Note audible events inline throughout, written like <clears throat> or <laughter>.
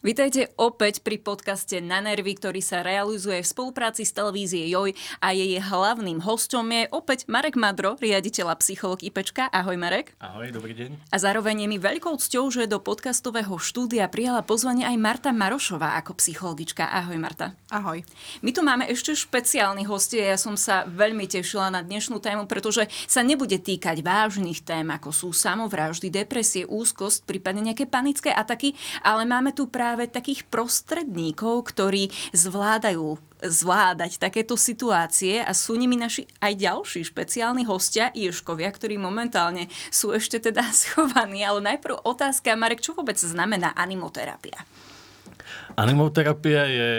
Vítajte opäť pri podcaste Na nervy, ktorý sa realizuje v spolupráci s televízie Joj a jej hlavným hostom je opäť Marek Madro, riaditeľ a psycholog IPčka. Ahoj Marek. Ahoj, dobrý deň. A zároveň je mi veľkou cťou, že do podcastového štúdia prijala pozvanie aj Marta Marošová ako psychologička. Ahoj Marta. Ahoj. My tu máme ešte špeciálny hostie. Ja som sa veľmi tešila na dnešnú tému, pretože sa nebude týkať vážnych tém, ako sú samovraždy, depresie, úzkosť, prípadne nejaké panické ataky, ale máme tu práve práve takých prostredníkov, ktorí zvládajú zvládať takéto situácie a sú nimi naši aj ďalší špeciálni hostia Ieškovia, ktorí momentálne sú ešte teda <laughs> schovaní. Ale najprv otázka, Marek, čo vôbec znamená animoterapia? Animoterapia je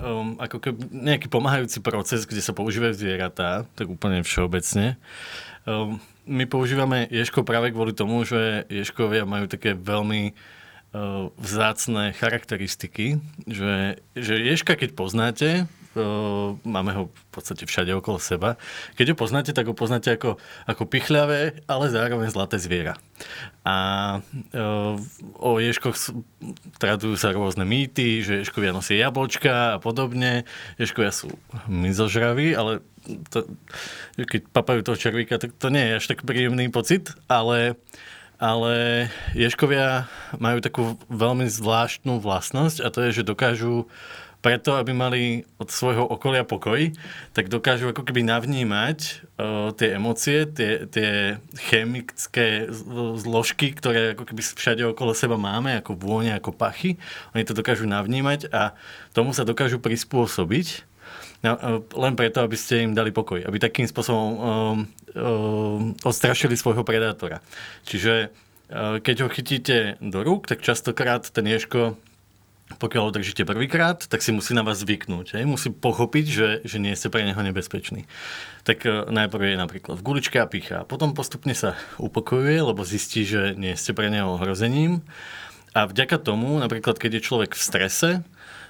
um, ako keby nejaký pomáhajúci proces, kde sa používajú zvieratá, tak úplne všeobecne. Um, my používame ješko práve kvôli tomu, že ješkovia majú také veľmi vzácne charakteristiky, že, že Ježka, keď poznáte, uh, máme ho v podstate všade okolo seba, keď ho poznáte, tak ho poznáte ako, ako pichľavé, ale zároveň zlaté zviera. A uh, o Ježkoch tradujú sa rôzne mýty, že Ježkovia nosia jablčka a podobne. Ježkovia sú mizožraví, ale to, keď papajú toho červíka, tak to nie je až tak príjemný pocit, ale ale ješkovia majú takú veľmi zvláštnu vlastnosť a to je, že dokážu preto, aby mali od svojho okolia pokoj, tak dokážu ako keby navnímať uh, tie emócie, tie, tie chemické zložky, ktoré ako keby všade okolo seba máme, ako vône, ako pachy. Oni to dokážu navnímať a tomu sa dokážu prispôsobiť No, len preto, aby ste im dali pokoj. Aby takým spôsobom um, odstrašili svojho predátora. Čiže uh, keď ho chytíte do rúk, tak častokrát ten ješko pokiaľ ho držíte prvýkrát, tak si musí na vás zvyknúť. Hej? Musí pochopiť, že, že nie ste pre neho nebezpečný. Tak uh, najprv je napríklad v guličke a pichá. Potom postupne sa upokojuje, lebo zistí, že nie ste pre neho ohrozením. A vďaka tomu, napríklad keď je človek v strese,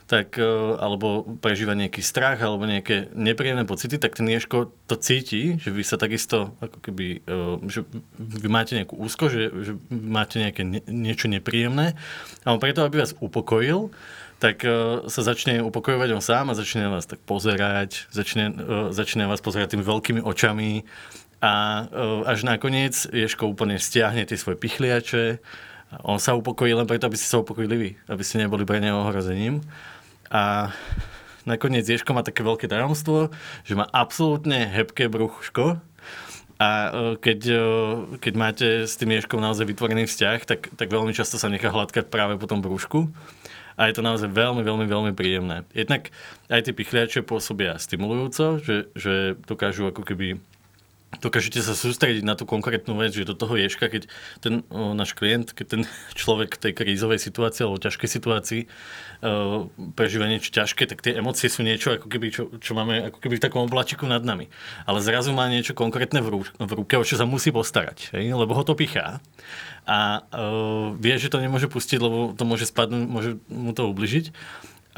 tak, e, alebo prežíva nejaký strach alebo nejaké nepríjemné pocity, tak ten Ješko to cíti, že vy sa takisto ako keby, e, že vy máte nejakú úzko, že, že máte nejaké niečo nepríjemné a on preto, aby vás upokojil, tak uh, sa začne upokojovať on sám a začne vás tak pozerať, začne, začne vás pozerať tými veľkými očami a až nakoniec Ješko úplne stiahne tie svoje pichliače, on sa upokojí len preto, aby ste sa upokojili vy, aby ste neboli pre neho ohrozením. A nakoniec Ježko má také veľké tajomstvo, že má absolútne hebké bruško, a e, keď, e, keď máte s tým Ježkom naozaj vytvorený vzťah, tak, tak veľmi často sa nechá hladkať práve po tom brúšku. A je to naozaj veľmi, veľmi, veľmi príjemné. Jednak aj tie pichliače pôsobia stimulujúco, že, že dokážu ako keby dokážete sa sústrediť na tú konkrétnu vec, že do toho ješka, keď ten o, náš klient, keď ten <laughs> človek v tej krízovej situácii alebo ťažkej situácii o, prežíva niečo ťažké, tak tie emócie sú niečo, ako keby, čo, čo máme ako keby v takom oblačiku nad nami. Ale zrazu má niečo konkrétne v, rú, v ruke, o čo sa musí postarať, hej? lebo ho to pichá. A o, vie, že to nemôže pustiť, lebo to môže spadnúť, môže mu to ubližiť.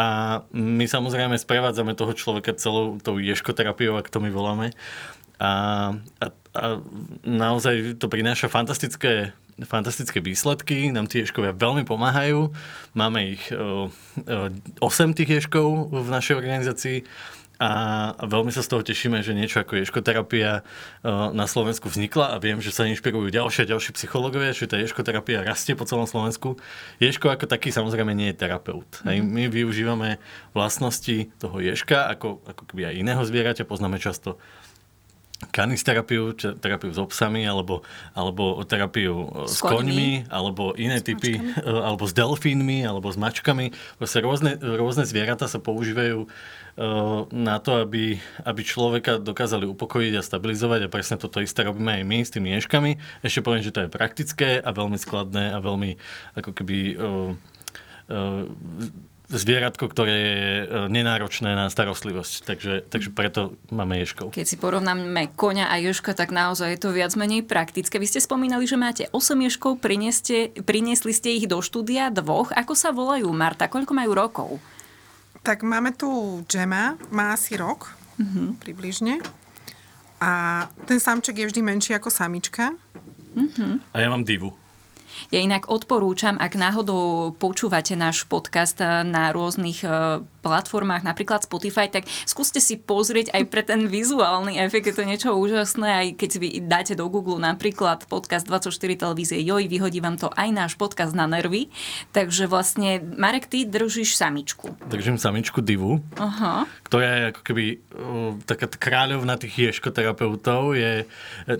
A my samozrejme sprevádzame toho človeka celou tou ješkoterapiou, ak to my voláme, a, a, a naozaj to prináša fantastické, fantastické výsledky. Nám tie ješkovia veľmi pomáhajú. Máme ich o, o, 8 tých ješkov v našej organizácii a veľmi sa z toho tešíme, že niečo ako ješkoterapia na Slovensku vznikla a viem, že sa inšpirujú ďalšie a ďalší psychológovia, že tá ješkoterapia rastie po celom Slovensku. Ješko ako taký samozrejme nie je terapeut. Mm. My využívame vlastnosti toho ješka ako, ako keby aj iného zvieraťa, poznáme často kanisterapiu, terapiu s obsami, alebo, alebo terapiu e, s, s koňmi, alebo iné s typy, mačkami. E, alebo s delfínmi, alebo s mačkami. Proste rôzne, rôzne zvieratá sa používajú uh, na to, aby, aby človeka dokázali upokojiť a stabilizovať a presne toto isté robíme aj my s tými ješkami. Ešte poviem, že to je praktické a veľmi skladné a veľmi ako keby uh, uh, zvieratko, ktoré je e, nenáročné na starostlivosť. Takže, takže preto máme ješkov. Keď si porovnáme koňa a ješka, tak naozaj je to viac menej praktické. Vy ste spomínali, že máte 8 ješkov, prinieste, priniesli ste ich do štúdia dvoch. Ako sa volajú, Marta? Koľko majú rokov? Tak máme tu Džema, má asi rok, uh-huh. približne. A ten samček je vždy menší ako samička. Uh-huh. A ja mám divu. Ja inak odporúčam, ak náhodou počúvate náš podcast eh, na rôznych eh, platformách, napríklad Spotify, tak skúste si pozrieť aj pre ten vizuálny efekt, je to niečo úžasné, aj keď si vy dáte do Google napríklad podcast 24 televízie Joj, vyhodí vám to aj náš podcast na nervy. Takže vlastne, Marek, ty držíš samičku. Držím samičku Divu, Aha. ktorá je ako keby uh, taká kráľovna tých ješkoterapeutov. Je,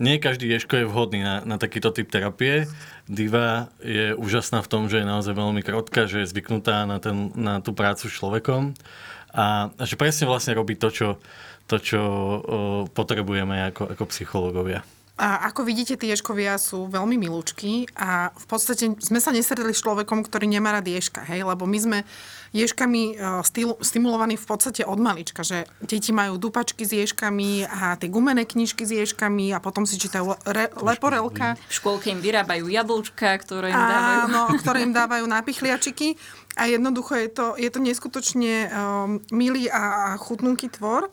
nie každý ješko je vhodný na, na takýto typ terapie. Diva je úžasná v tom, že je naozaj veľmi krotká, že je zvyknutá na, ten, na tú prácu s človekom a, že presne vlastne robí to, čo, to, čo uh, potrebujeme ako, ako psychológovia. A ako vidíte, tie ješkovia sú veľmi milúčky a v podstate sme sa nesredili s človekom, ktorý nemá rád ješka, hej? lebo my sme ješkami stilu, stimulovaní v podstate od malička, že deti majú dupačky s ješkami a tie gumené knižky s ješkami a potom si čítajú re, leporelka. V škôlke im vyrábajú jablčka, ktoré im dávajú. Áno, <laughs> ktoré im dávajú nápichliačiky. A jednoducho je to, je to neskutočne um, milý a, a chutnúky tvor.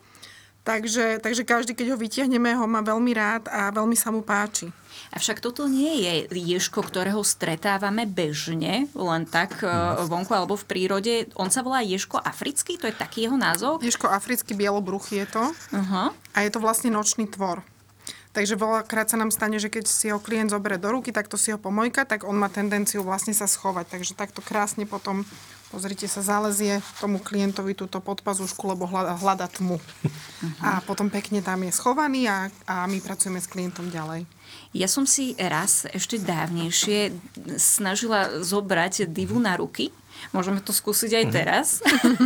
Takže, takže každý, keď ho vytiahneme, ho má veľmi rád a veľmi sa mu páči. Avšak toto nie je ješko, ktorého stretávame bežne, len tak mm. vonku alebo v prírode. On sa volá ješko africký, to je taký jeho názov? Ješko africký bielobruch je to. Uh-huh. A je to vlastne nočný tvor. Takže veľakrát sa nám stane, že keď si ho klient zoberie do ruky, tak to si ho pomojka, tak on má tendenciu vlastne sa schovať. Takže takto krásne potom Pozrite sa, zalezie tomu klientovi túto podpazušku, lebo hľada, hľada tmu. Uh-huh. A potom pekne tam je schovaný a, a my pracujeme s klientom ďalej. Ja som si raz ešte dávnejšie snažila zobrať divu na ruky Môžeme to skúsiť aj mhm. teraz.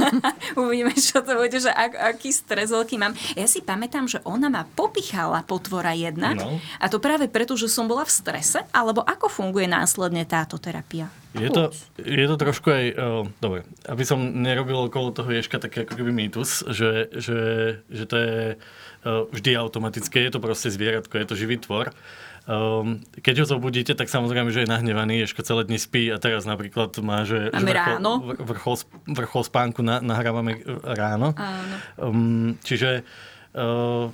<laughs> Uvidíme, čo to bude, že ak, aký stres veľký mám. Ja si pamätám, že ona ma popichala potvora jedna. No. A to práve preto, že som bola v strese? Alebo ako funguje následne táto terapia? Je to, je to trošku aj... Uh, dobre, aby som nerobil okolo toho ješka taký ako keby mýtus, že, že, že to je uh, vždy automatické. Je to proste zvieratko, je to živý tvor. Um, keď ho zobudíte, tak samozrejme, že je nahnevaný, ešte celé dni spí a teraz napríklad má, že, že vrchol, ráno. Vrchol, vrchol spánku na, nahrávame ráno. Áno. Um, čiže uh,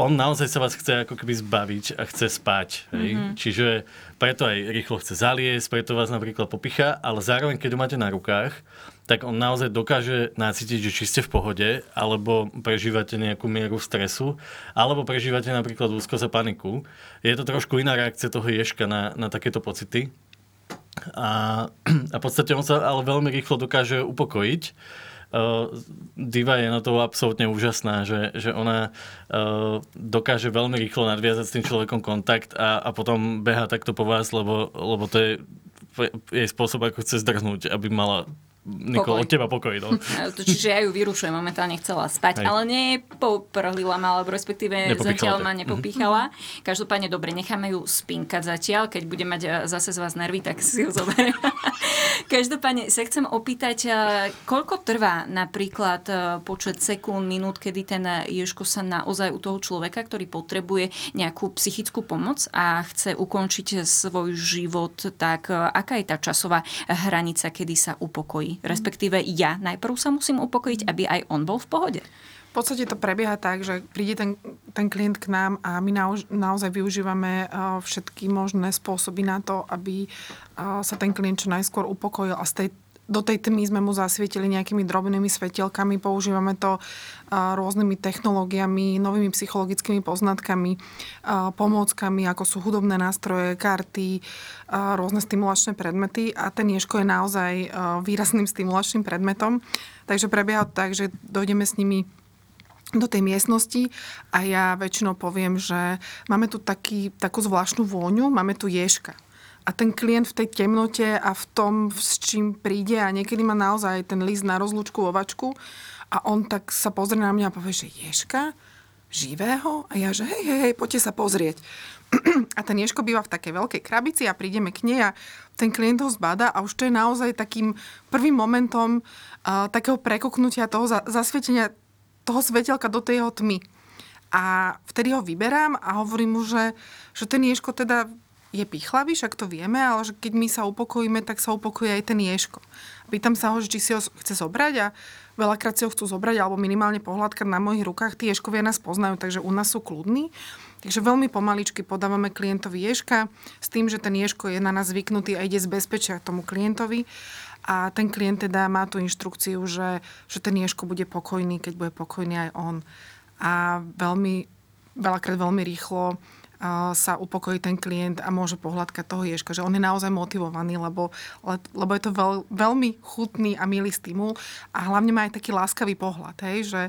on naozaj sa vás chce ako keby zbaviť a chce spať. Hej? Mm-hmm. Čiže preto aj rýchlo chce zaliesť, preto vás napríklad popicha, ale zároveň, keď ho máte na rukách, tak on naozaj dokáže nacítiť, že či ste v pohode, alebo prežívate nejakú mieru stresu, alebo prežívate napríklad úzkosť a paniku. Je to trošku iná reakcia toho ješka na, na takéto pocity. A, <clears throat> a v podstate on sa ale veľmi rýchlo dokáže upokojiť. Uh, Diva je na to absolútne úžasná, že, že ona uh, dokáže veľmi rýchlo nadviazať s tým človekom kontakt a, a potom beha takto po vás, lebo, lebo to je jej spôsob, ako chce zdrhnúť, aby mala Nikol, od teba pokoj. No. <laughs> Čiže ja ju vyrušujem, momentálne chcela spať, Hej. ale nepoprhlila ma, alebo respektíve zatiaľ ma nepopíchala. Mm-hmm. Každopádne dobre, necháme ju spinkať zatiaľ, keď bude mať eh, zase z vás nervy, tak si ju zoberiem. <laughs> Každopádne sa chcem opýtať, eh, koľko trvá napríklad eh, počet sekúnd, minút, kedy ten Ježko sa naozaj u toho človeka, ktorý potrebuje nejakú psychickú pomoc a chce ukončiť svoj život, tak aká je tá časová hranica, kedy sa upokojí? Respektíve ja najprv sa musím upokojiť, aby aj on bol v pohode. V podstate to prebieha tak, že príde ten, ten klient k nám a my naozaj využívame všetky možné spôsoby na to, aby sa ten klient čo najskôr upokojil a z tej do tej tmy sme mu zasvietili nejakými drobnými svetelkami, používame to rôznymi technológiami, novými psychologickými poznatkami, pomôckami, ako sú hudobné nástroje, karty, rôzne stimulačné predmety a ten Ješko je naozaj výrazným stimulačným predmetom. Takže prebieha to tak, že dojdeme s nimi do tej miestnosti a ja väčšinou poviem, že máme tu taký, takú zvláštnu vôňu, máme tu ježka a ten klient v tej temnote a v tom, s čím príde a niekedy má naozaj ten list na rozlúčku ovačku a on tak sa pozrie na mňa a povie, že Ješka? Živého? A ja, že hej, hej, hej, poďte sa pozrieť. <clears throat> a ten Ješko býva v takej veľkej krabici a prídeme k nej a ten klient ho zbada a už to je naozaj takým prvým momentom uh, takého prekoknutia toho za, zasvietenia toho svetelka do tej jeho tmy. A vtedy ho vyberám a hovorím mu, že, že ten Ješko teda je pichlavý, však to vieme, ale že keď my sa upokojíme, tak sa upokojí aj ten ježko. Pýtam sa ho, či si ho chce zobrať a veľakrát si ho chcú zobrať alebo minimálne pohľadkať na mojich rukách. Tí ježkovia nás poznajú, takže u nás sú kľudní. Takže veľmi pomaličky podávame klientovi ježka s tým, že ten ježko je na nás zvyknutý a ide z bezpečia tomu klientovi. A ten klient teda má tú inštrukciu, že, že ten ježko bude pokojný, keď bude pokojný aj on. A veľmi, veľakrát veľmi rýchlo sa upokojí ten klient a môže pohľadkať toho ježka, že on je naozaj motivovaný, lebo, lebo je to veľ, veľmi chutný a milý stimul a hlavne má aj taký láskavý pohľad, hej, že,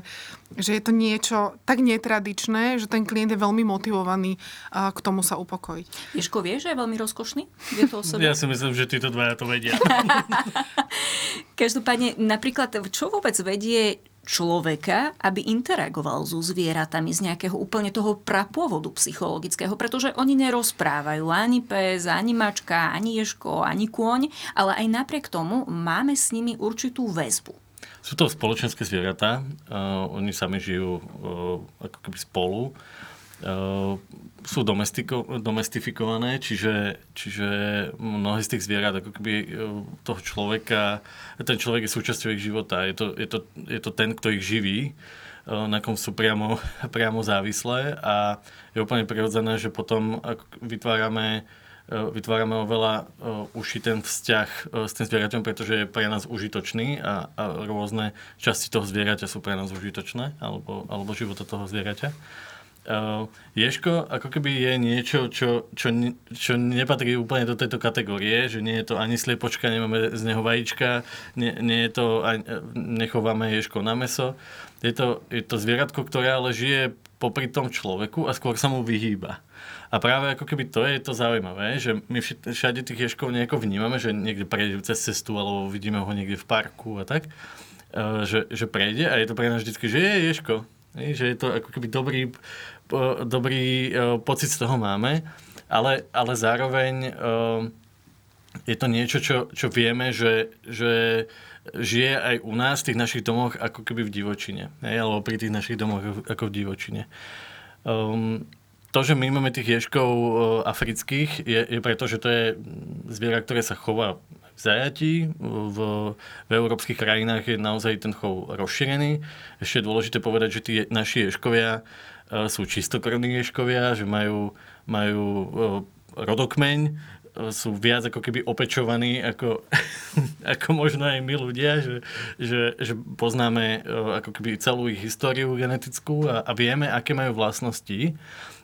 že je to niečo tak netradičné, že ten klient je veľmi motivovaný k tomu sa upokojiť. Ježko vie, že je veľmi rozkošný? Vie to o <laughs> Ja si myslím, že títo dvaja to vedia. <laughs> Každopádne, napríklad, čo vôbec vedie človeka, aby interagoval so zvieratami z nejakého úplne toho prapôvodu psychologického, pretože oni nerozprávajú ani pes, ani mačka, ani ješko, ani kôň, ale aj napriek tomu máme s nimi určitú väzbu. Sú to spoločenské zvieratá, uh, oni sami žijú uh, ako keby spolu. Uh, sú domestiko, domestifikované, čiže, čiže mnohé z tých zvierat, ako keby e, toho človeka, ten človek je súčasťou ich života, je to, je to, je to ten, kto ich živí, e, na kom sú priamo, <laughs> priamo závislé a je úplne prirodzené, že potom vytvárame vytvárame oveľa uši ten vzťah s tým zvieraťom, pretože je pre nás užitočný a, a rôzne časti toho zvieraťa sú pre nás užitočné, alebo, alebo života toho zvieraťa. Uh, Ješko ako keby je niečo, čo, čo, čo nepatrí úplne do tejto kategórie, že nie je to ani sliepočka, nemáme z neho vajíčka, nie, nie je to, ani, nechováme Ješko na meso. Je to, je to zvieratko, ktoré ale žije popri tom človeku a skôr sa mu vyhýba. A práve ako keby to je to zaujímavé, že my všade tých ješkov nejako vnímame, že niekde prejde cez cestu alebo vidíme ho niekde v parku a tak, uh, že, že prejde a je to pre nás vždy, že je ješko, že je to ako keby dobrý, dobrý e, pocit z toho máme, ale, ale zároveň e, je to niečo, čo, čo vieme, že, že žije aj u nás v tých našich domoch ako keby v divočine. Alebo pri tých našich domoch ako v divočine. Um, to, že my máme tých ješkov uh, afrických, je, je preto, že to je zviera, ktoré sa chová zajatí. V, v európskych krajinách je naozaj ten chov rozšírený. Ešte je dôležité povedať, že tí naši ješkovia uh, sú čistokrvní ješkovia, že majú, majú uh, rodokmeň, sú viac ako keby opečovaní ako, <laughs> ako možno aj my ľudia, že, že, že poznáme ako keby celú ich históriu genetickú a, a vieme, aké majú vlastnosti.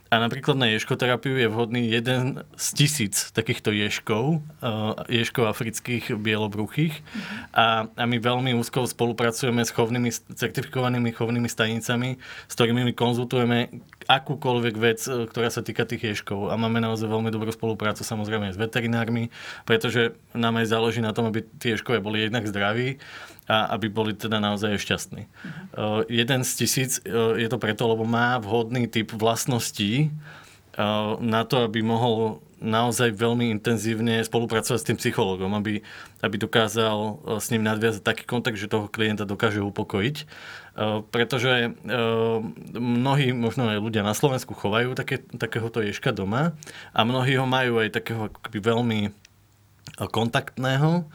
A napríklad na ješkoterapiu je vhodný jeden z tisíc takýchto ješkov, uh, ješkov afrických bielobruchých. A, a my veľmi úzko spolupracujeme s chovnými, certifikovanými chovnými stanicami, s ktorými my konzultujeme akúkoľvek vec, uh, ktorá sa týka tých ješkov. A máme naozaj veľmi dobrú spoluprácu samozrejme s veterinármi, pretože nám aj záleží na tom, aby tie ješkové boli jednak zdraví a aby boli teda naozaj šťastní. Uh, jeden z tisíc uh, je to preto, lebo má vhodný typ vlastností uh, na to, aby mohol naozaj veľmi intenzívne spolupracovať s tým psychologom, aby, aby dokázal s ním nadviazať taký kontakt, že toho klienta dokáže upokojiť. Pretože mnohí, možno aj ľudia na Slovensku chovajú také, takéhoto ješka doma a mnohí ho majú aj takého veľmi kontaktného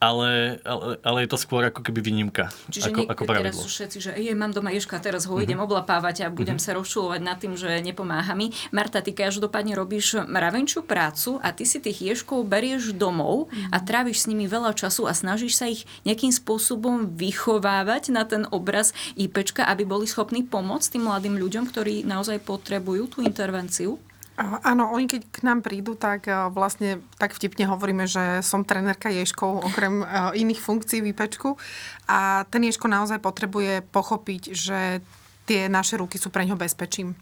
ale, ale, ale je to skôr ako keby výnimka. Čiže ako, ako teraz sú všetci, že je, mám doma Ježka, teraz ho mm-hmm. idem oblapávať a budem mm-hmm. sa rozčulovať nad tým, že nepomáha mi. Marta, ty každopádne robíš mravenčiu prácu a ty si tých Ježkov berieš domov mm-hmm. a tráviš s nimi veľa času a snažíš sa ich nejakým spôsobom vychovávať na ten obraz IPčka, aby boli schopní pomôcť tým mladým ľuďom, ktorí naozaj potrebujú tú intervenciu. Áno, oni keď k nám prídu, tak vlastne tak vtipne hovoríme, že som trenérka Ješkov, okrem iných funkcií výpečku. A ten Ješko naozaj potrebuje pochopiť, že tie naše ruky sú pre ňo bezpečím.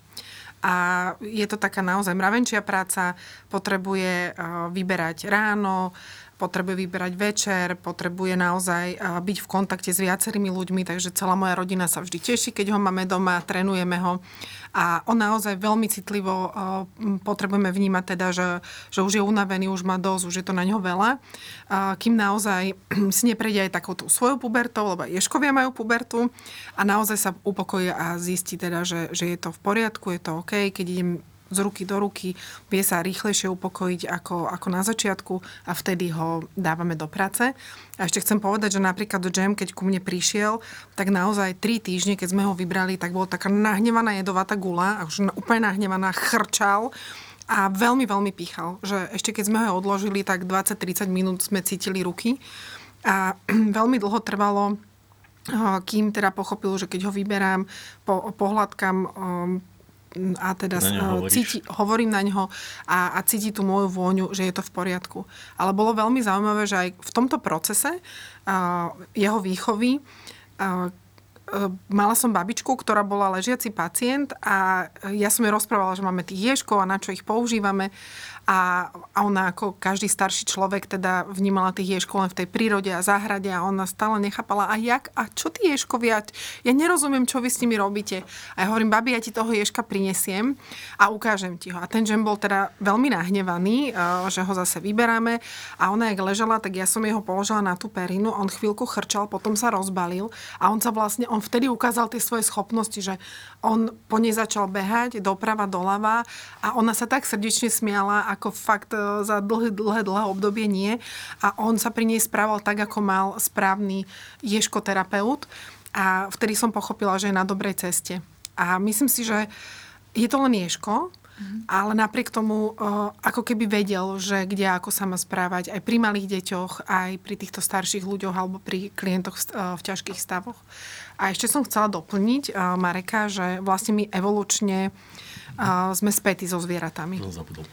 A je to taká naozaj mravenčia práca, potrebuje vyberať ráno, potrebuje vyberať večer, potrebuje naozaj byť v kontakte s viacerými ľuďmi, takže celá moja rodina sa vždy teší, keď ho máme doma, trénujeme ho. A on naozaj veľmi citlivo potrebujeme vnímať teda, že, že už je unavený, už má dosť, už je to na ňo veľa. Kým naozaj <clears throat> si neprejde aj takouto svojou pubertou, lebo ješkovia majú pubertu a naozaj sa upokojí a zistí teda, že, že je to v poriadku, je to OK, keď idem z ruky do ruky, vie sa rýchlejšie upokojiť ako, ako na začiatku a vtedy ho dávame do práce. A ešte chcem povedať, že napríklad Jam, keď ku mne prišiel, tak naozaj tri týždne, keď sme ho vybrali, tak bola taká nahnevaná jedovatá gula, už úplne nahnevaná, chrčal a veľmi, veľmi pýchal. Že ešte keď sme ho odložili, tak 20-30 minút sme cítili ruky. A <clears throat> veľmi dlho trvalo, kým teda pochopil, že keď ho vyberám, po, pohľadkám a teda Na cíti, hovorím na ňo a, a cíti tú moju vôňu, že je to v poriadku. Ale bolo veľmi zaujímavé, že aj v tomto procese uh, jeho výchovy uh, mala som babičku, ktorá bola ležiaci pacient a ja som jej rozprávala, že máme tých ježkov a na čo ich používame a, a ona ako každý starší človek teda vnímala tých ježkov len v tej prírode a záhrade a ona stále nechápala, a jak, a čo tí ježkovia, ja nerozumiem, čo vy s nimi robíte. A ja hovorím, babi, ja ti toho ježka prinesiem a ukážem ti ho. A ten žen bol teda veľmi nahnevaný, že ho zase vyberáme a ona, jak ležala, tak ja som jeho položila na tú perinu, on chvíľku chrčal, potom sa rozbalil a on sa vlastne, on vtedy ukázal tie svoje schopnosti, že on po nej začal behať doprava, doľava a ona sa tak srdečne smiala, ako fakt e, za dlhé, dlhé, dlhé obdobie nie. A on sa pri nej správal tak, ako mal správny ješkoterapeut. A vtedy som pochopila, že je na dobrej ceste. A myslím si, že je to len ješko, Mm-hmm. Ale napriek tomu, uh, ako keby vedel, že kde ako sa má správať aj pri malých deťoch, aj pri týchto starších ľuďoch alebo pri klientoch v ťažkých stavoch. A ešte som chcela doplniť Mareka, že vlastne my evolučne sme spätí so zvieratami. No, zabudol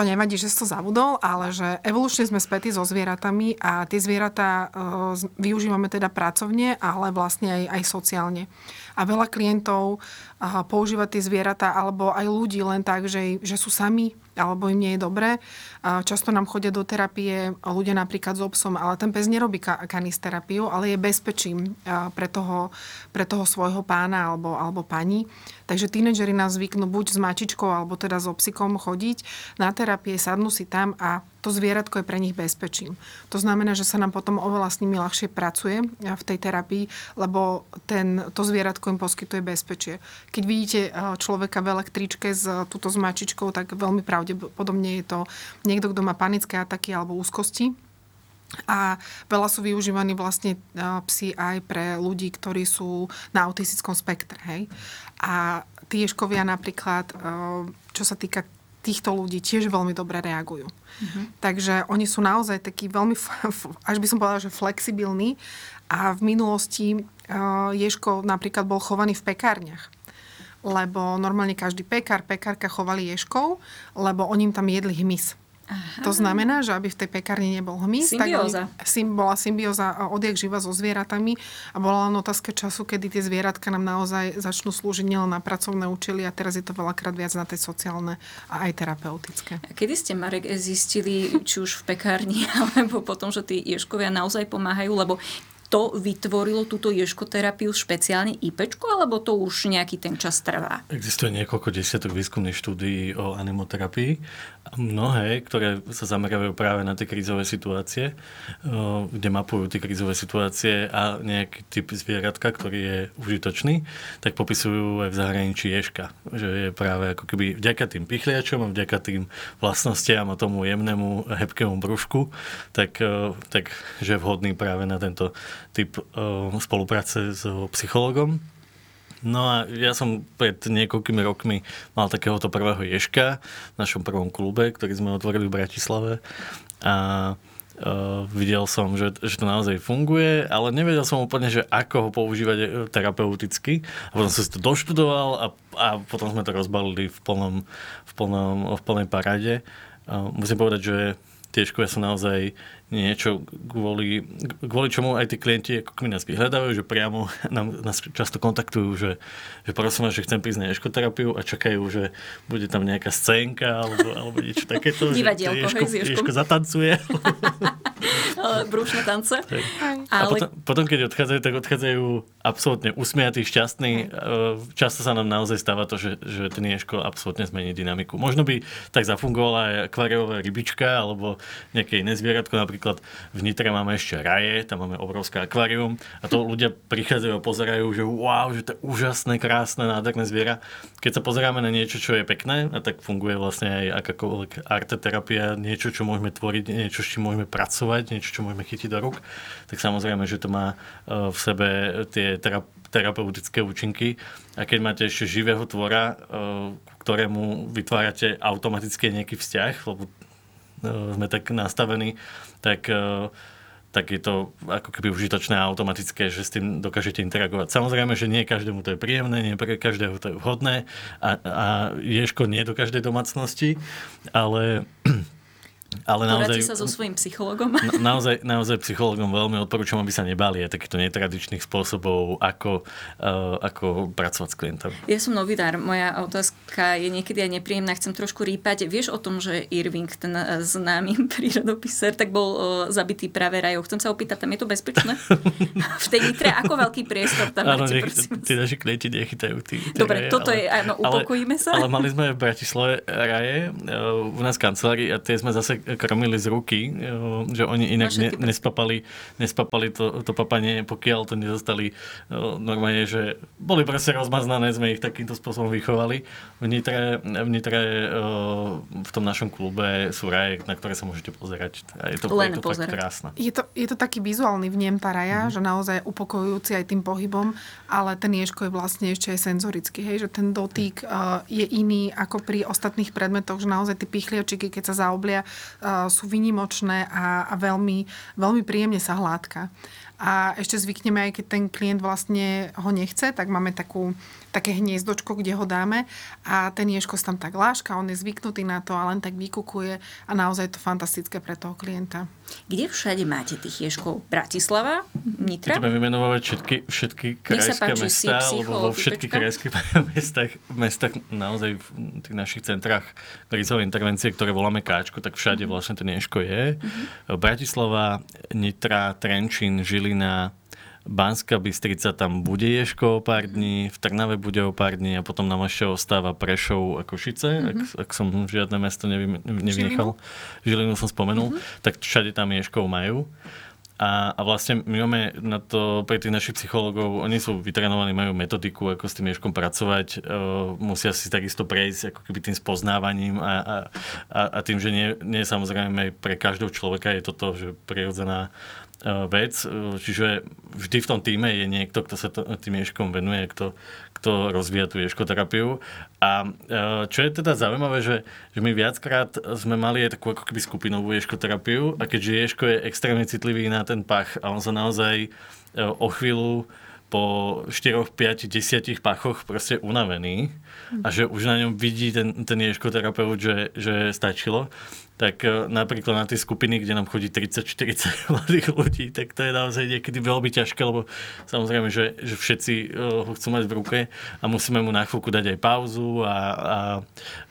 to nevadí, že si to zabudol, ale že evolučne sme spätí so zvieratami a tie zvieratá uh, využívame teda pracovne, ale vlastne aj, aj sociálne. A veľa klientov používa tie zvieratá alebo aj ľudí len tak, že, že sú sami alebo im nie je dobré. Často nám chodia do terapie ľudia napríklad s obsom, ale ten pes nerobí kanisterapiu, ale je bezpečím pre toho, pre toho svojho pána alebo, alebo pani. Takže tínedžeri nás zvyknú buď s mačičkou alebo teda s obsikom chodiť na terapie, sadnú si tam a to zvieratko je pre nich bezpečím. To znamená, že sa nám potom oveľa s nimi ľahšie pracuje v tej terapii, lebo ten, to zvieratko im poskytuje bezpečie. Keď vidíte človeka v električke s túto s mačičkou, tak veľmi pravdepodobne je to niekto, kto má panické ataky alebo úzkosti. A veľa sú využívaní vlastne psi aj pre ľudí, ktorí sú na autistickom spektre. Hej? A tí ješkovia napríklad, čo sa týka týchto ľudí tiež veľmi dobre reagujú. Mm-hmm. Takže oni sú naozaj takí veľmi, až by som povedala, že flexibilní a v minulosti uh, Ješko napríklad bol chovaný v pekárniach lebo normálne každý pekár, pekárka chovali ješkov, lebo oni im tam jedli hmyz. Aha. To znamená, že aby v tej pekárni nebol hmyz, symbióza. tak sim, bola symbióza odjak živa so zvieratami a bola len otázka času, kedy tie zvieratka nám naozaj začnú slúžiť nielen na pracovné účely a teraz je to veľakrát viac na tie sociálne a aj terapeutické. A kedy ste, Marek, zistili, či už v pekárni, <laughs> alebo potom, že tí ješkovia naozaj pomáhajú, lebo to vytvorilo túto ješkoterapiu špeciálne IPčko, alebo to už nejaký ten čas trvá? Existuje niekoľko desiatok výskumných štúdií o animoterapii. Mnohé, ktoré sa zamerajú práve na tie krízové situácie, kde mapujú tie krízové situácie a nejaký typ zvieratka, ktorý je užitočný, tak popisujú aj v zahraničí ješka. Že je práve ako keby vďaka tým pichliačom a vďaka tým vlastnostiam a tomu jemnému hebkému brúšku, tak, tak že je vhodný práve na tento typ uh, spolupráce s psychologom. No a ja som pred niekoľkými rokmi mal takéhoto prvého ješka v našom prvom klube, ktorý sme otvorili v Bratislave. A uh, videl som, že, že to naozaj funguje, ale nevedel som úplne, že ako ho používať terapeuticky. A potom som si to doštudoval a, a potom sme to rozbalili v, plnom, v, plnom, v plnej parade. Uh, musím povedať, že tie školy sú naozaj niečo, kvôli, kvôli čomu aj tí klienti ako keby nás vyhľadávajú, že priamo <laughs> nám, nás často kontaktujú, že, že prosím vás, že chcem prísť na ješkoterapiu a čakajú, že bude tam nejaká scénka alebo, alebo niečo takéto. Divadielko, že ješko, ješko zatancuje. Brúšne tance. <laughs> Ale... A potom, potom, keď odchádzajú, tak odchádzajú absolútne usmiatí, šťastní. Často sa nám naozaj stáva to, že, že ten ješko absolútne zmení dynamiku. Možno by tak zafungovala aj akváriová rybička alebo nejaké iné zvieratko. Napríklad v Nitre máme ešte raje, tam máme obrovské akvárium a to ľudia prichádzajú a pozerajú, že wow, že to je úžasné, krásne, nádherné zviera. Keď sa pozeráme na niečo, čo je pekné, a tak funguje vlastne aj akákoľvek arteterapia, niečo, čo môžeme tvoriť, niečo, s čím môžeme pracovať, niečo, čo môžeme chytiť do rúk, tak samozrejme, že to má v sebe tie terapeutické účinky. A keď máte ešte živého tvora, ktorému vytvárate automaticky nejaký vzťah, lebo e, sme tak nastavení, tak, e, tak je to ako keby užitočné a automatické, že s tým dokážete interagovať. Samozrejme, že nie každému to je príjemné, nie pre každého to je vhodné a, a ješko nie do každej domácnosti, ale ale naozaj, sa so svojím psychologom. Na, naozaj, naozaj psychologom veľmi odporúčam, aby sa nebali aj takýchto netradičných spôsobov, ako, uh, ako pracovať s klientom. Ja som novinár, moja otázka je niekedy aj nepríjemná, chcem trošku rýpať. Vieš o tom, že Irving, ten eh, známy <laughs> prírodopiser, tak bol uh, zabitý práve rajou. Chcem sa opýtať, tam je to bezpečné? <laughs> v tej nitre, ako veľký priestor tam Áno, máte, nech, tí naši klienti nechytajú tí, tí Dobre, raje, toto ale, je, áno, upokojíme ale, sa. Ale mali sme v Bratislave raje, uh, u nás kancelárii a tie sme zase krmili z ruky, že oni inak ne, nespapali, nespapali to, to papanie, pokiaľ to nezostali normálne, že boli proste rozmaznané, sme ich takýmto spôsobom vychovali. V Nitre, v Nitre v tom našom klube sú raje, na ktoré sa môžete pozerať. A je to, Len je to fakt krásne. Je to, je to taký vizuálny vnem tá raja, mm-hmm. že naozaj upokojujúci aj tým pohybom, ale ten ježko je vlastne ešte aj senzorický, hej, že ten dotyk uh, je iný ako pri ostatných predmetoch, že naozaj tie pichliačiky, keď sa zaoblia, sú vynimočné a, a veľmi, veľmi príjemne sa hladká. A ešte zvykneme, aj keď ten klient vlastne ho nechce, tak máme takú také hniezdočko, kde ho dáme a ten ježko tam tak láška, on je zvyknutý na to a len tak vykukuje a naozaj je to fantastické pre toho klienta. Kde všade máte tých ježkov? Bratislava? Nitra? Chceme vymenovať všetky, všetky krajské páči, mesta, lebo vo všetkých krajských <laughs> mestách, mestách naozaj v tých našich centrách krizovej intervencie, ktoré voláme Káčko, tak všade mm-hmm. vlastne ten ježko je. Mm-hmm. Bratislava, Nitra, Trenčín, Žilina, Banská Bystrica tam bude Ješko o pár dní, v Trnave bude o pár dní a potom nám ešte ostáva Prešov a Košice, mm-hmm. ak, ak som žiadne mesto nevy, nevynechal. Žilinu? Žilinu som spomenul. Mm-hmm. Tak všade tam Ješkov majú. A, a vlastne my máme na to pre tých našich psychológov, oni sú vytrenovaní, majú metodiku, ako s tým ješkom pracovať, uh, musia si takisto prejsť ako keby tým spoznávaním a, a, a, tým, že nie, nie samozrejme pre každého človeka je toto, že prirodzená E, vec, e, čiže vždy v tom týme je niekto, kto sa to, tým ješkom venuje, kto, kto rozvíja tú ješkoterapiu. A e, čo je teda zaujímavé, že, že my viackrát sme mali aj takú ako keby skupinovú ješkoterapiu a keďže ješko je extrémne citlivý na ten pach a on sa naozaj o chvíľu po 4, 5, 10 pachoch proste unavený a že už na ňom vidí ten, ten ješkoterapeut, že, že stačilo, tak e, napríklad na tie skupiny, kde nám chodí 30-40 <laughs> mladých ľudí, tak to je naozaj niekedy veľmi ťažké, lebo samozrejme, že, že všetci e, ho chcú mať v ruke a musíme mu na chvíľku dať aj pauzu a, a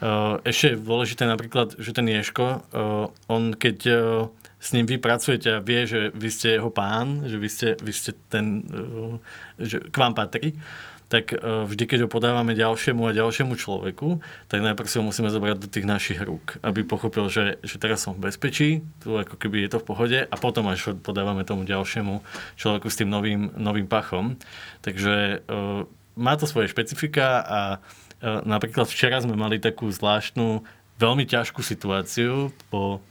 e, ešte je dôležité napríklad, že ten Ješko, on keď s ním vy pracujete a vie, že vy ste jeho pán, že vy ste, vy ste ten, že k vám patrí, tak e, vždy, keď ho podávame ďalšiemu a ďalšiemu človeku, tak najprv si ho musíme zobrať do tých našich rúk, aby pochopil, že, že teraz som v bezpečí, tu ako keby je to v pohode a potom až ho podávame tomu ďalšiemu človeku s tým novým, novým pachom. Takže e, má to svoje špecifika a e, napríklad včera sme mali takú zvláštnu, veľmi ťažkú situáciu po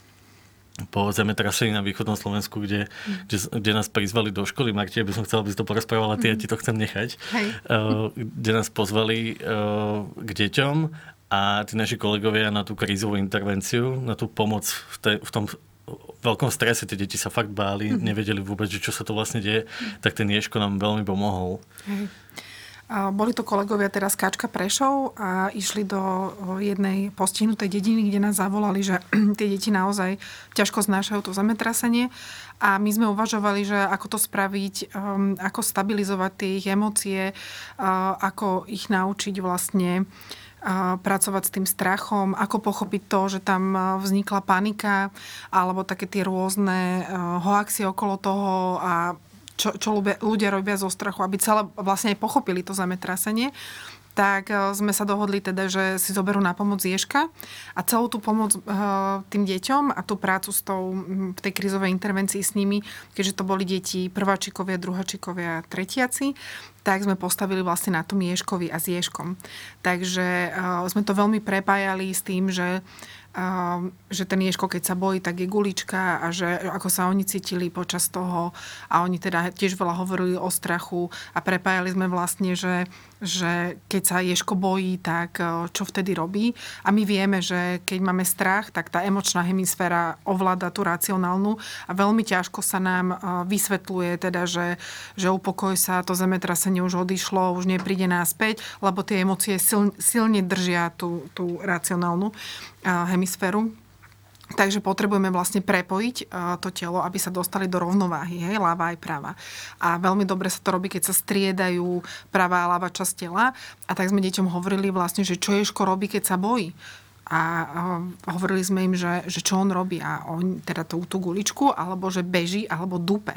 po zemetrasení na východnom Slovensku, kde, mm. kde, kde nás prizvali do školy. Marti, by som chcel, aby si to porozprávala, ty, mm. ja ti to chcem nechať. Hej. Uh, kde nás pozvali uh, k deťom a tí naši kolegovia na tú krízovú intervenciu, na tú pomoc v, te, v tom veľkom strese, tie deti sa fakt báli, mm. nevedeli vôbec, že čo sa to vlastne deje, tak ten Ješko nám veľmi pomohol. Hej. Boli to kolegovia teraz Kačka Prešov a išli do jednej postihnutej dediny, kde nás zavolali, že <clears throat> tie deti naozaj ťažko znášajú to zemetrasenie. A my sme uvažovali, že ako to spraviť, um, ako stabilizovať tie ich emócie, ako ich naučiť vlastne pracovať s tým strachom, ako pochopiť to, že tam vznikla panika alebo také tie rôzne hoaxie okolo toho a čo, čo ľudia, robia zo strachu, aby celé vlastne aj pochopili to zemetrasenie tak uh, sme sa dohodli teda, že si zoberú na pomoc Ježka a celú tú pomoc uh, tým deťom a tú prácu s tou, v tej krizovej intervencii s nimi, keďže to boli deti prváčikovia, druhačikovia, tretiaci, tak sme postavili vlastne na tom Ježkovi a s Ježkom. Takže uh, sme to veľmi prepájali s tým, že že ten Ježko, keď sa bojí, tak je gulička a že ako sa oni cítili počas toho a oni teda tiež veľa hovorili o strachu a prepájali sme vlastne, že že keď sa Ješko bojí, tak e, čo vtedy robí. A my vieme, že keď máme strach, tak tá emočná hemisféra ovláda tú racionálnu a veľmi ťažko sa nám e, vysvetľuje, teda, že, že upokoj sa, to zemetrasenie už odišlo, už nepríde náspäť, lebo tie emócie sil, silne držia tú, tú racionálnu e, hemisféru. Takže potrebujeme vlastne prepojiť to telo, aby sa dostali do rovnováhy, hej, ľava aj prava. A veľmi dobre sa to robí, keď sa striedajú pravá a ľava časť tela. A tak sme deťom hovorili vlastne, že čo Ješko robí, keď sa bojí. A hovorili sme im, že, že čo on robí. A on teda tú, tú guličku, alebo že beží, alebo dupe.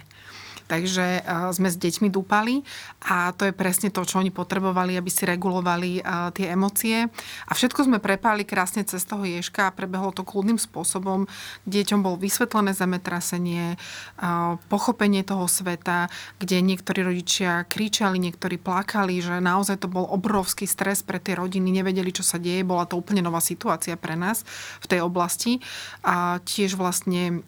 Takže uh, sme s deťmi dúpali a to je presne to, čo oni potrebovali, aby si regulovali uh, tie emócie. A všetko sme prepáli krásne cez toho ježka a prebehlo to kľudným spôsobom. Deťom bol vysvetlené zemetrasenie, uh, pochopenie toho sveta, kde niektorí rodičia kričali, niektorí plakali, že naozaj to bol obrovský stres pre tie rodiny, nevedeli, čo sa deje, bola to úplne nová situácia pre nás v tej oblasti. A tiež vlastne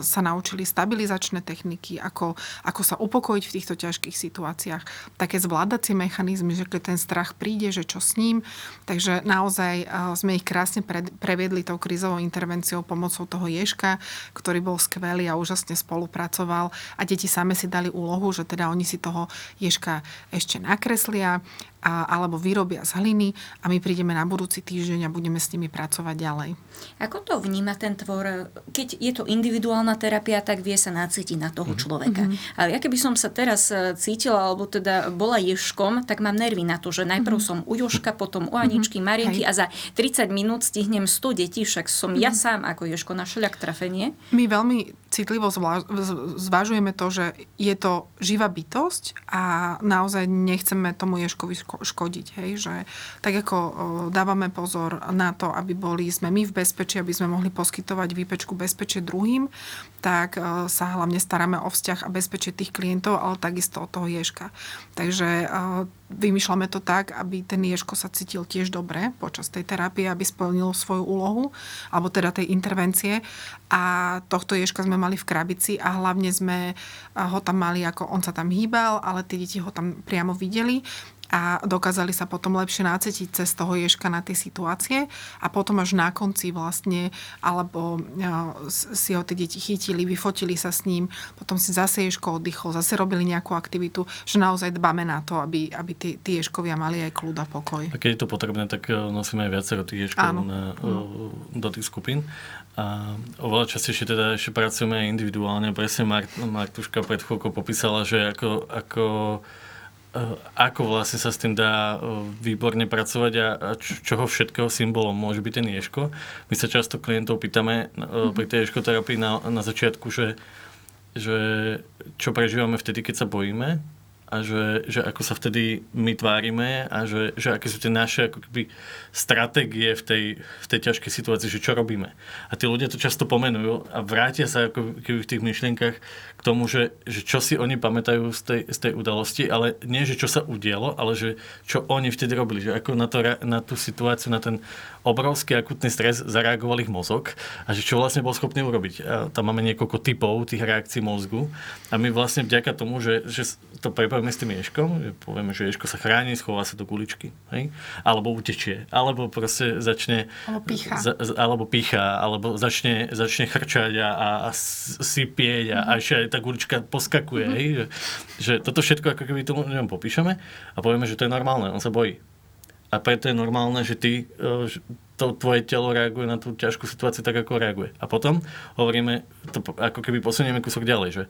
sa naučili stabilizačné techniky, ako, ako sa upokojiť v týchto ťažkých situáciách, také zvládacie mechanizmy, že keď ten strach príde, že čo s ním. Takže naozaj sme ich krásne previedli tou krizovou intervenciou pomocou toho Ježka, ktorý bol skvelý a úžasne spolupracoval. A deti same si dali úlohu, že teda oni si toho Ježka ešte nakreslia a, alebo vyrobia z hliny a my prídeme na budúci týždeň a budeme s nimi pracovať ďalej. Ako to vníma ten tvor? Keď je to individuálna terapia, tak vie sa nacítiť na toho mm-hmm. človeka. Mm-hmm. Ale ja keby som sa teraz e, cítila, alebo teda bola ježkom, tak mám nervy na to, že najprv mm-hmm. som u Jožka, potom u Aničky, mm-hmm. Marienky Hej. a za 30 minút stihnem 100 detí, však som mm-hmm. ja sám ako ježko na šľak trafenie. My veľmi citlivo zvažujeme to, že je to živá bytosť a naozaj nechceme tomu ježkovi škodiť. Hej? Že, tak ako dávame pozor na to, aby boli sme my v bezpečí, aby sme mohli poskytovať výpečku bezpečie druhým, tak sa hlavne staráme o vzťah a bezpečie tých klientov, ale takisto od toho ježka. Takže vymýšľame to tak, aby ten ježko sa cítil tiež dobre počas tej terapie, aby splnil svoju úlohu, alebo teda tej intervencie. A tohto ježka sme mali v krabici a hlavne sme ho tam mali, ako on sa tam hýbal, ale tie deti ho tam priamo videli a dokázali sa potom lepšie nacetiť cez toho ježka na tie situácie a potom až na konci vlastne, alebo si ho tie deti chytili, vyfotili sa s ním, potom si zase ježko oddychol, zase robili nejakú aktivitu, že naozaj dbáme na to, aby, aby tí, tí ježkovia mali aj kľud a pokoj. A keď je to potrebné, tak e, nosíme aj viacero tých ježkov na, mm. do tých skupín. A oveľa častejšie teda ešte pracujeme aj individuálne. Presne Mart, Martuška pred chvíľkou popísala, že ako, ako ako vlastne sa s tým dá eh, výborne pracovať a čoho všetkého symbolom môže byť ten ješko. My sa často klientov pýtame mm-hmm. pri tej ješkoterapii na, na začiatku, že, že čo prežívame vtedy, keď sa bojíme a že, že ako sa vtedy my tvárime a že, že aké sú tie naše ako keby, stratégie v tej, v tej ťažkej situácii, že čo robíme. A tí ľudia to často pomenujú a vrátia sa ako keby v tých myšlienkach k tomu, že, že čo si oni pamätajú z tej, z tej udalosti, ale nie, že čo sa udialo, ale že čo oni vtedy robili, že ako na, to, na tú situáciu, na ten obrovský akutný stres zareagoval ich mozog a že čo vlastne bol schopný urobiť. A tam máme niekoľko typov tých reakcií mozgu a my vlastne vďaka tomu, že, že to prepojíme spravíme s tým ješkom, že povieme, že ješko sa chráni, schová sa do guličky, hej? alebo utečie, alebo proste začne... Alebo pícha. Z, alebo pícha, alebo začne, začne chrčať a, a, a sypieť a, mm-hmm. a ešte aj tá gulička poskakuje. Mm-hmm. Hej? Že, že toto všetko ako keby tomu neviem, popíšeme a povieme, že to je normálne, on sa bojí. A preto je normálne, že ty, e, to tvoje telo reaguje na tú ťažkú situáciu tak, ako reaguje. A potom hovoríme, to ako keby posunieme kúsok ďalej, že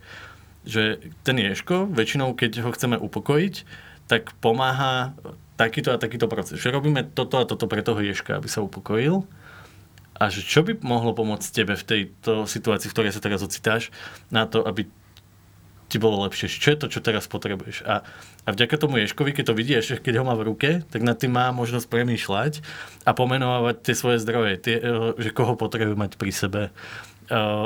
že ten ješko, väčšinou keď ho chceme upokojiť, tak pomáha takýto a takýto proces. Že robíme toto a toto pre toho ješka, aby sa upokojil. A že čo by mohlo pomôcť tebe v tejto situácii, v ktorej sa teraz ocitáš, na to, aby ti bolo lepšie, čo je to, čo teraz potrebuješ. A, a vďaka tomu Ješkovi, keď to vidíš, keď ho má v ruke, tak nad tým má možnosť premýšľať a pomenovať tie svoje zdroje, tie, e, že koho potrebuje mať pri sebe,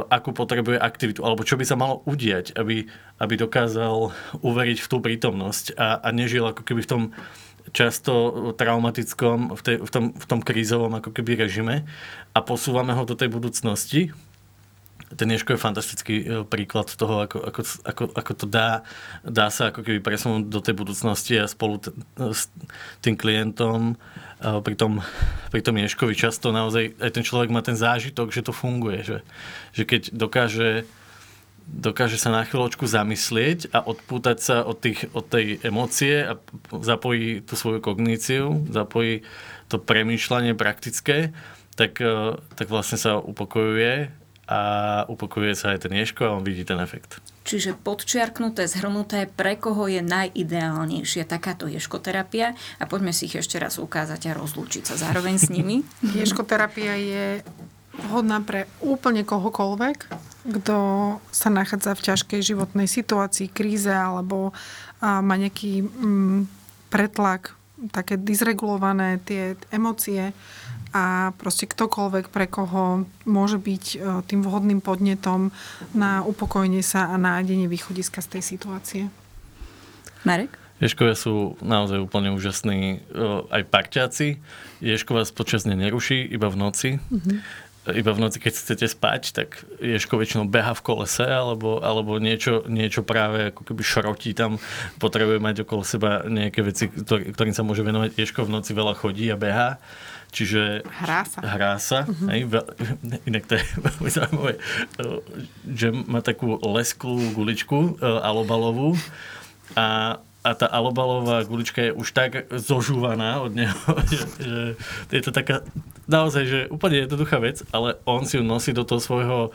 akú potrebuje aktivitu, alebo čo by sa malo udiať, aby, aby dokázal uveriť v tú prítomnosť a, a nežil ako keby v tom často traumatickom, v, tej, v, tom, v tom krízovom ako keby režime. A posúvame ho do tej budúcnosti ten Ješko je fantastický e, príklad toho, ako, ako, ako, ako to dá, dá sa ako keby presunúť do tej budúcnosti a spolu t- s tým klientom. E, pri tom, pri tom Ješkovi často naozaj aj ten človek má ten zážitok, že to funguje, že, že keď dokáže dokáže sa na chvíľočku zamyslieť a odpútať sa od, tých, od tej emócie a zapojí tú svoju kogníciu, zapojí to premýšľanie praktické, tak, e, tak vlastne sa upokojuje a upokojuje sa aj ten ješko a on vidí ten efekt. Čiže podčiarknuté, zhrnuté, pre koho je najideálnejšia takáto ješkoterapia a poďme si ich ešte raz ukázať a rozlúčiť sa zároveň s nimi. <laughs> <laughs> Ješkoterapia je vhodná pre úplne kohokoľvek, kto sa nachádza v ťažkej životnej situácii, kríze alebo má nejaký mm, pretlak, také dysregulované tie emócie a proste ktokoľvek, pre koho môže byť e, tým vhodným podnetom na upokojenie sa a nájdenie východiska z tej situácie. Marek? Ješkovia sú naozaj úplne úžasní e, aj parťáci. Ješko vás počasne neruší, iba v noci. Mm-hmm iba v noci, keď chcete spať, tak Ješko väčšinou beha v kolese alebo, alebo niečo, niečo práve ako keby šrotí tam, potrebuje mať okolo seba nejaké veci, ktorým sa môže venovať. Ješko v noci veľa chodí a beha. Čiže hrá sa. Hrá sa. Uh-huh. Hej, inak to je <laughs> veľmi zaujímavé, že má takú lesklú guličku e, alobalovú a a tá alobalová gulička je už tak zožúvaná od neho, <laughs> že, že je to taká naozaj, že úplne jednoduchá vec, ale on si ju nosí do toho svojho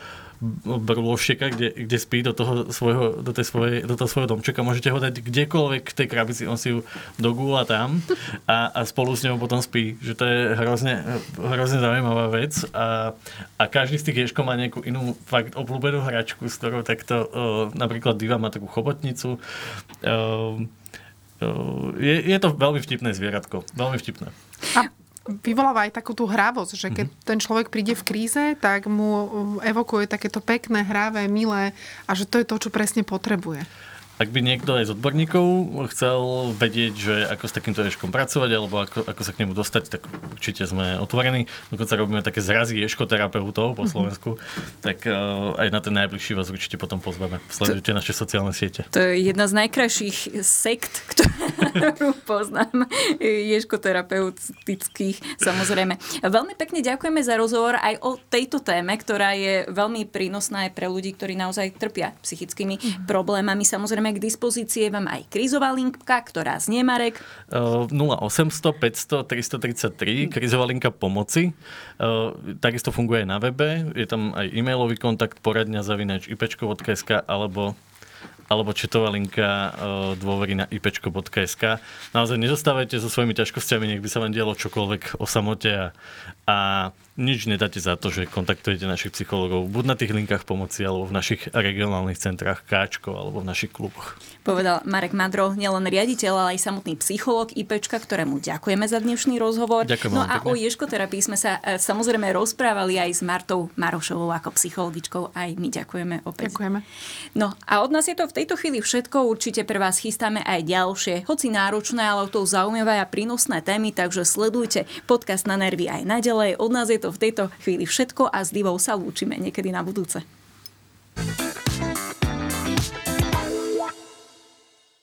brlošeka, kde, kde spí do toho svojho, do, tej svojej, do toho svojho domčeka. Môžete ho dať kdekoľvek k tej krabici, on si ju dogúla tam a, a spolu s ňou potom spí. Že to je hrozne, hrozne zaujímavá vec a, a každý z tých ješkov má nejakú inú fakt obľúbenú hračku, s ktorou takto, napríklad Diva má takú chobotnicu. Je, je to veľmi vtipné zvieratko. Veľmi vtipné. A vyvoláva aj takú tú hravosť, že keď mm-hmm. ten človek príde v kríze, tak mu evokuje takéto pekné, hravé, milé a že to je to, čo presne potrebuje. Ak by niekto aj z odborníkov chcel vedieť, že ako s takýmto ješkom pracovať alebo ako, ako sa k nemu dostať, tak určite sme otvorení. Dokonca robíme také zrazy ješkoterapeutov po mhm. Slovensku, mm-hmm. tak uh, aj na ten najbližší vás určite potom pozveme. Sledujte to, naše sociálne siete. To je jedna z najkrajších sekt, ktorú <laughs> poznám, ješkoterapeutických, samozrejme. Veľmi pekne ďakujeme za rozhovor aj o tejto téme, ktorá je veľmi prínosná aj pre ľudí, ktorí naozaj trpia psychickými mm-hmm. problémami. Samozrejme, k dispozícii vám aj krizová linka, ktorá znie Marek. Uh, 0800 500 333, krizová linka pomoci. Uh, takisto funguje aj na webe, je tam aj e-mailový kontakt poradňa zavinač ipečko.sk alebo alebo četová linka uh, dôvery na ipečko.sk. Naozaj nezostávajte so svojimi ťažkosťami, nech by sa vám dialo čokoľvek o samote a, a nič nedáte za to, že kontaktujete našich psychológov buď na tých linkách pomoci, alebo v našich regionálnych centrách Káčko, alebo v našich kluboch. Povedal Marek Madro, nielen riaditeľ, ale aj samotný psychológ IPčka, ktorému ďakujeme za dnešný rozhovor. Ďakujem no a pekne. o ješkoterapii sme sa e, samozrejme rozprávali aj s Martou Marošovou ako psychologičkou. Aj my ďakujeme opäť. Ďakujeme. No a od nás je to v tejto chvíli všetko. Určite pre vás chystáme aj ďalšie, hoci náročné, ale to zaujímavé a prínosné témy, takže sledujte podcast na nervy aj naďalej. Od nás je to v tejto chvíli všetko a s Divou sa lúčime niekedy na budúce.